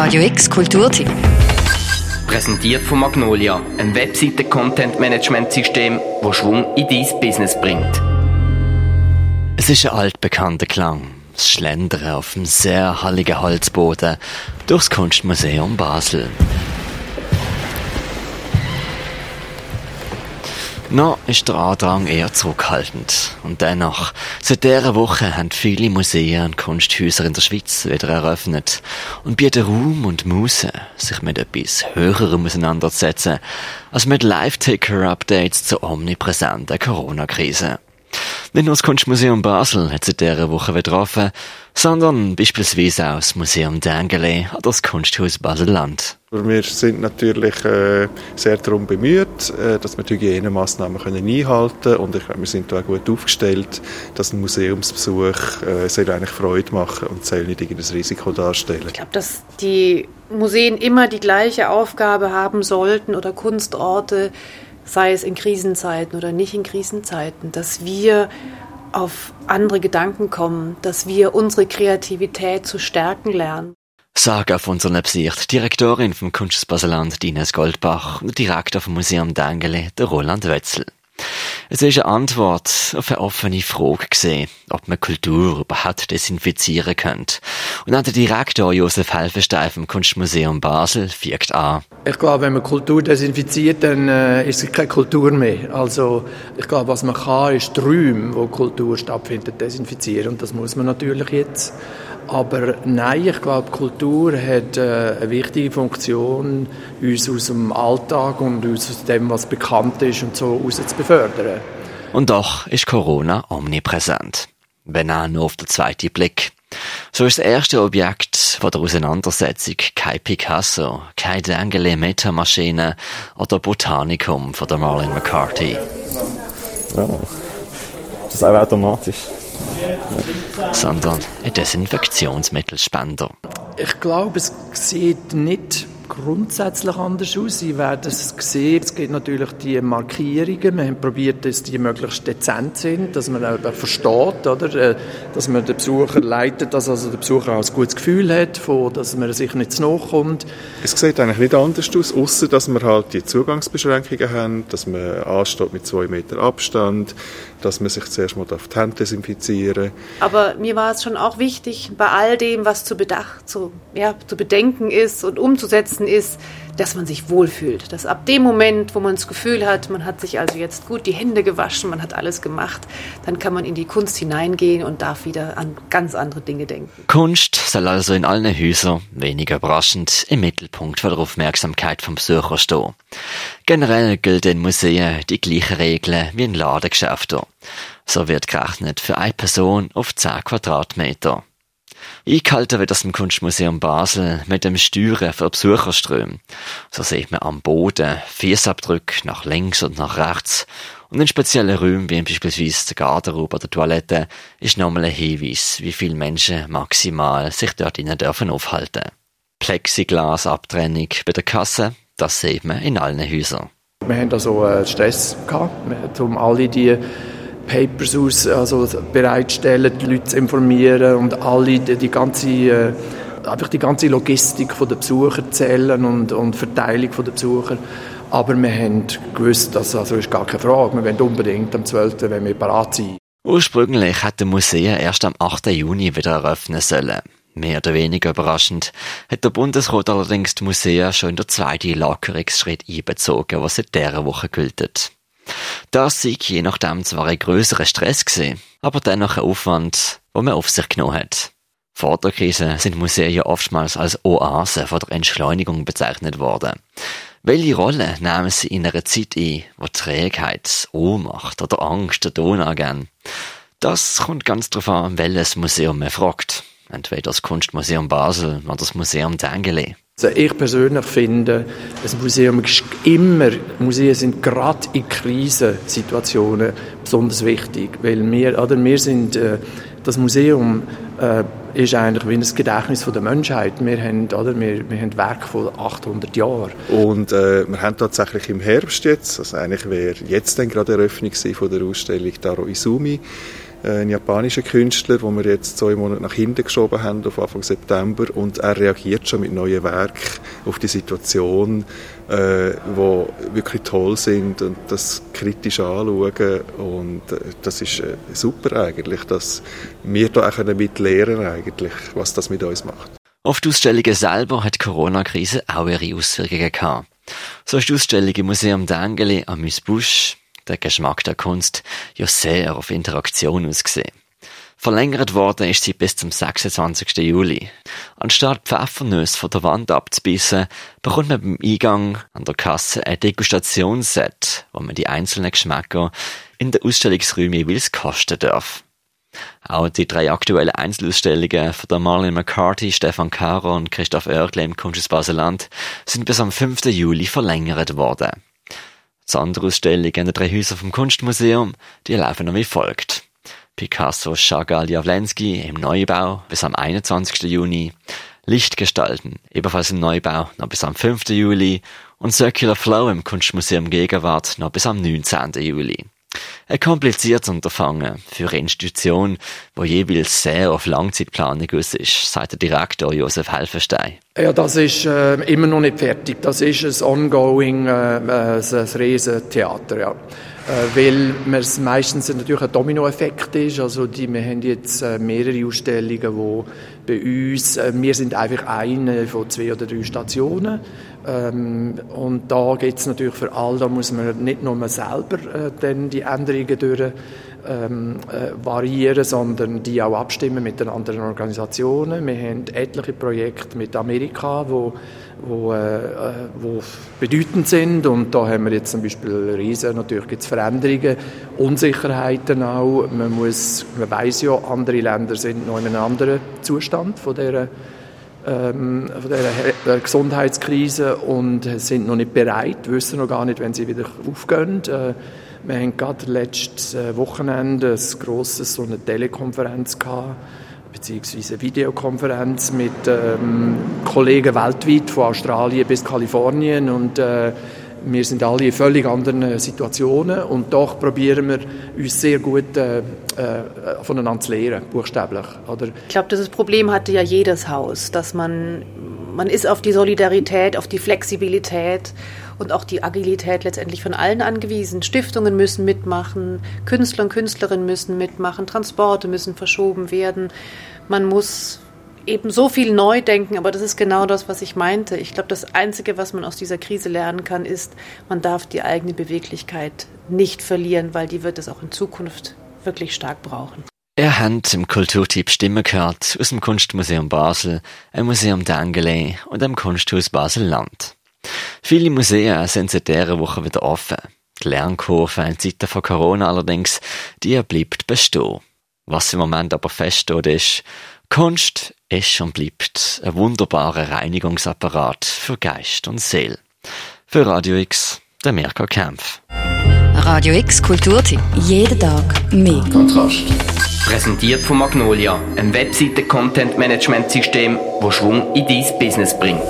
Radio X Kulturtipp. Präsentiert von Magnolia, ein Webseiten-Content-Management-System, das Schwung in dein Business bringt. Es ist ein altbekannter Klang. Das Schlendern auf dem sehr halligen Holzboden durchs Kunstmuseum Basel. Noch ist der Andrang eher zurückhaltend. Und dennoch, seit dieser Woche haben viele Museen und Kunsthäuser in der Schweiz wieder eröffnet und bieten Raum und Muße, sich mit etwas Höherem auseinanderzusetzen, als mit Live-Ticker-Updates zur omnipräsenten Corona-Krise. Nicht nur das Kunstmuseum Basel hat sich dieser Woche betroffen, sondern beispielsweise auch das Museum Dengele oder das Kunsthaus Basel-Land. Wir sind natürlich äh, sehr darum bemüht, äh, dass wir die Hygienemaßnahmen können einhalten können und ich glaube, wir sind da auch gut aufgestellt, dass ein Museumsbesuch äh, soll eigentlich Freude machen und soll nicht irgendein Risiko darstellen. Ich glaube, dass die Museen immer die gleiche Aufgabe haben sollten oder Kunstorte, sei es in Krisenzeiten oder nicht in Krisenzeiten, dass wir auf andere Gedanken kommen, dass wir unsere Kreativität zu stärken lernen. Sag auf unseren Besicht Direktorin vom Kunstbaseland Dines Goldbach Direktor vom Museum Dengele, der Roland Wetzel. Es ist eine Antwort auf eine offene Frage gesehen, ob man Kultur überhaupt desinfizieren könnte. Und auch der Direktor Josef Helfenstein vom Kunstmuseum Basel fügt an. Ich glaube, wenn man Kultur desinfiziert, dann äh, ist es keine Kultur mehr. Also ich glaube, was man kann, ist die Räume, wo Kultur stattfindet, desinfizieren. Und das muss man natürlich jetzt. Aber nein, ich glaube, Kultur hat äh, eine wichtige Funktion, uns aus dem Alltag und uns aus dem, was bekannt ist und so, raus zu befördern. Und doch ist Corona omnipräsent. Wenn auch nur auf den zweiten Blick. So ist das erste Objekt von der Auseinandersetzung kein Picasso, kein Dengele Metamaschine oder Botanikum von der Marlene McCarthy. Oh. Das ist auch automatisch sondern ein Desinfektionsmittelspender. Ich glaube, es sieht nicht grundsätzlich anders aus. Sie werden es sehen. Es gibt natürlich die Markierungen. Wir haben probiert, dass die möglichst dezent sind, dass man auch versteht, oder? Äh, dass man den Besucher leitet, dass also der Besucher auch ein gutes Gefühl hat, von, dass man sich nicht zu nahe kommt. Es sieht eigentlich nicht anders aus, außer dass wir halt die Zugangsbeschränkungen haben, dass man ansteht mit zwei Meter Abstand, dass man sich zuerst mal auf die Hände desinfizieren Aber mir war es schon auch wichtig, bei all dem, was zu, bedacht, zu, ja, zu bedenken ist und umzusetzen ist, dass man sich wohlfühlt. Dass ab dem Moment, wo man das Gefühl hat, man hat sich also jetzt gut die Hände gewaschen, man hat alles gemacht, dann kann man in die Kunst hineingehen und darf wieder an ganz andere Dinge denken. Kunst soll also in allen Häusern, weniger überraschend, im Mittelpunkt der Aufmerksamkeit vom Besucher stehen. Generell gelten in Museen die gleichen Regeln wie in Ladengeschäften. So wird gerechnet für eine Person auf 10 Quadratmeter. Eingehalten wird das im Kunstmuseum Basel mit dem Steuern für Besucherströme. So sieht man am Boden Fußabdrücke nach links und nach rechts. Und in speziellen Räumen, wie beispielsweise der Garderobe oder Toilette, ist nochmal ein Hinweis, wie viele Menschen maximal sich dort innen dürfen aufhalten. Plexiglasabtrennung bei der Kasse, das sieht man in allen Häusern. Wir haben also äh, Stress gehabt, um alle die Papers aus, also bereitstellen, die Leute zu informieren und alle die, die ganze äh, einfach die ganze Logistik der Besucher zählen und, und Verteilung der Besucher. Aber wir haben gewusst, dass also ist gar keine Frage. Wir wollen unbedingt am 12. wenn wir parat sein. Ursprünglich hat der Museum erst am 8. Juni wieder eröffnen sollen. Mehr oder weniger überraschend hat der Bundesrat allerdings die Museen schon in der zweiten Lockerungsschritt einbezogen, was seit dieser Woche gilt. Das sei je nachdem zwar ein grösserer Stress gewesen, aber dennoch ein Aufwand, wo man auf sich genommen hat. Vor der Krise sind Museen ja oftmals als Oase von der Entschleunigung bezeichnet worden. Welche Rolle nehmen sie in einer Zeit ein, wo Trägheit, Ohnmacht oder Angst der Ton angehen? Das kommt ganz darauf an, welches Museum man fragt. Entweder das Kunstmuseum Basel oder das Museum Dengele. Also ich persönlich finde, ein Museum ist immer, Museen sind gerade in Krisensituationen besonders wichtig, weil wir, oder wir sind, äh, das Museum äh, ist eigentlich wie ein Gedächtnis der Menschheit. Wir haben, oder, wir, wir haben Werk von 800 Jahren. Und äh, wir haben tatsächlich im Herbst jetzt, also eigentlich wäre jetzt dann gerade Eröffnung von der Ausstellung Daro Izumi, ein japanischer Künstler, wo wir jetzt zwei Monate nach hinten geschoben haben, auf Anfang September, und er reagiert schon mit neuen Werken auf die Situation, äh, wo wirklich toll sind und das kritisch anschauen und äh, das ist äh, super eigentlich, dass wir da auch mit lernen eigentlich, was das mit uns macht. Auf die Ausstellungen selber hat die Corona-Krise auch ihre Auswirkungen gehabt. So ist die Ausstellung im Museum Dengeli am Busch, der Geschmack der Kunst, ja sehr auf Interaktion ausgesehen. Verlängert worden ist sie bis zum 26. Juli. Anstatt Pfeffernüsse von der Wand abzubissen, bekommt man beim Eingang an der Kasse ein Degustationsset, wo man die einzelnen Geschmäcker in den Ausstellungsräumen jeweils kosten darf. Auch die drei aktuellen Einzelausstellungen von der Marlene McCarthy, Stefan Caro und Christoph Oergle im Kunsthaus Baseland sind bis am 5. Juli verlängert worden. Die andere Ausstellungen in den drei Häusern vom Kunstmuseum, die laufen noch wie folgt. Picasso Chagall Jawlensky im Neubau bis am 21. Juni, Lichtgestalten ebenfalls im Neubau noch bis am 5. Juli und Circular Flow im Kunstmuseum Gegenwart noch bis am 19. Juli. Ein kompliziertes Unterfangen für eine Institution, wo jeweils sehr auf Langzeitplanung aus ist, sagt der Direktor Josef Helfenstein. Ja, das ist äh, immer noch nicht fertig. Das ist ein ongoing, äh, äh ein Riesentheater, ja. Äh, weil es meistens natürlich ein Dominoeffekt ist. Also die, wir haben jetzt äh, mehrere Ausstellungen, wo bei uns, äh, wir sind einfach eine von zwei oder drei Stationen ähm, und da geht es natürlich für alle, da muss man nicht nur selber dann die Änderungen durch ähm, äh, variieren, sondern die auch abstimmen mit den anderen Organisationen. Wir haben etliche Projekte mit Amerika, wo, wo, äh, äh wo bedeutend sind und da haben wir jetzt zum Beispiel riesen, natürlich gibt es Veränderungen, Unsicherheiten auch. Man muss, man weiß ja, andere Länder sind noch in einem anderen Zustand von dieser ähm, von der Gesundheitskrise und sind noch nicht bereit, wissen noch gar nicht, wenn sie wieder aufgehen. Äh, wir haben gerade letztes äh, Wochenende ein grosses, so eine Telekonferenz gehabt, beziehungsweise eine Videokonferenz mit ähm, Kollegen weltweit, von Australien bis Kalifornien und äh, wir sind alle in völlig anderen Situationen und doch probieren wir uns sehr gut äh, äh, voneinander zu lernen, buchstäblich. Oder? Ich glaube, dieses Problem hatte ja jedes Haus, dass man, man ist auf die Solidarität, auf die Flexibilität und auch die Agilität letztendlich von allen angewiesen. Stiftungen müssen mitmachen, Künstler und Künstlerinnen müssen mitmachen, Transporte müssen verschoben werden. Man muss eben so viel neu denken, aber das ist genau das, was ich meinte. Ich glaube, das Einzige, was man aus dieser Krise lernen kann, ist, man darf die eigene Beweglichkeit nicht verlieren, weil die wird es auch in Zukunft wirklich stark brauchen. Er hat im Kulturtipp Stimme gehört aus dem Kunstmuseum Basel, einem Museum d'Angele und dem Kunsthaus Basel-Land. Viele Museen sind seit dieser Woche wieder offen. Die Lernkurve in Zeiten von Corona allerdings, die bleibt bestehen. Was im Moment aber feststeht ist, Kunst ist und bleibt ein wunderbarer Reinigungsapparat für Geist und Seele. Für Radio X, der Mirko Kempf. Radio X Kulturtipp. Jeden Tag mehr. Kontrast. Präsentiert von Magnolia, einem Webseiten-Content-Management-System, das Schwung in dein Business bringt.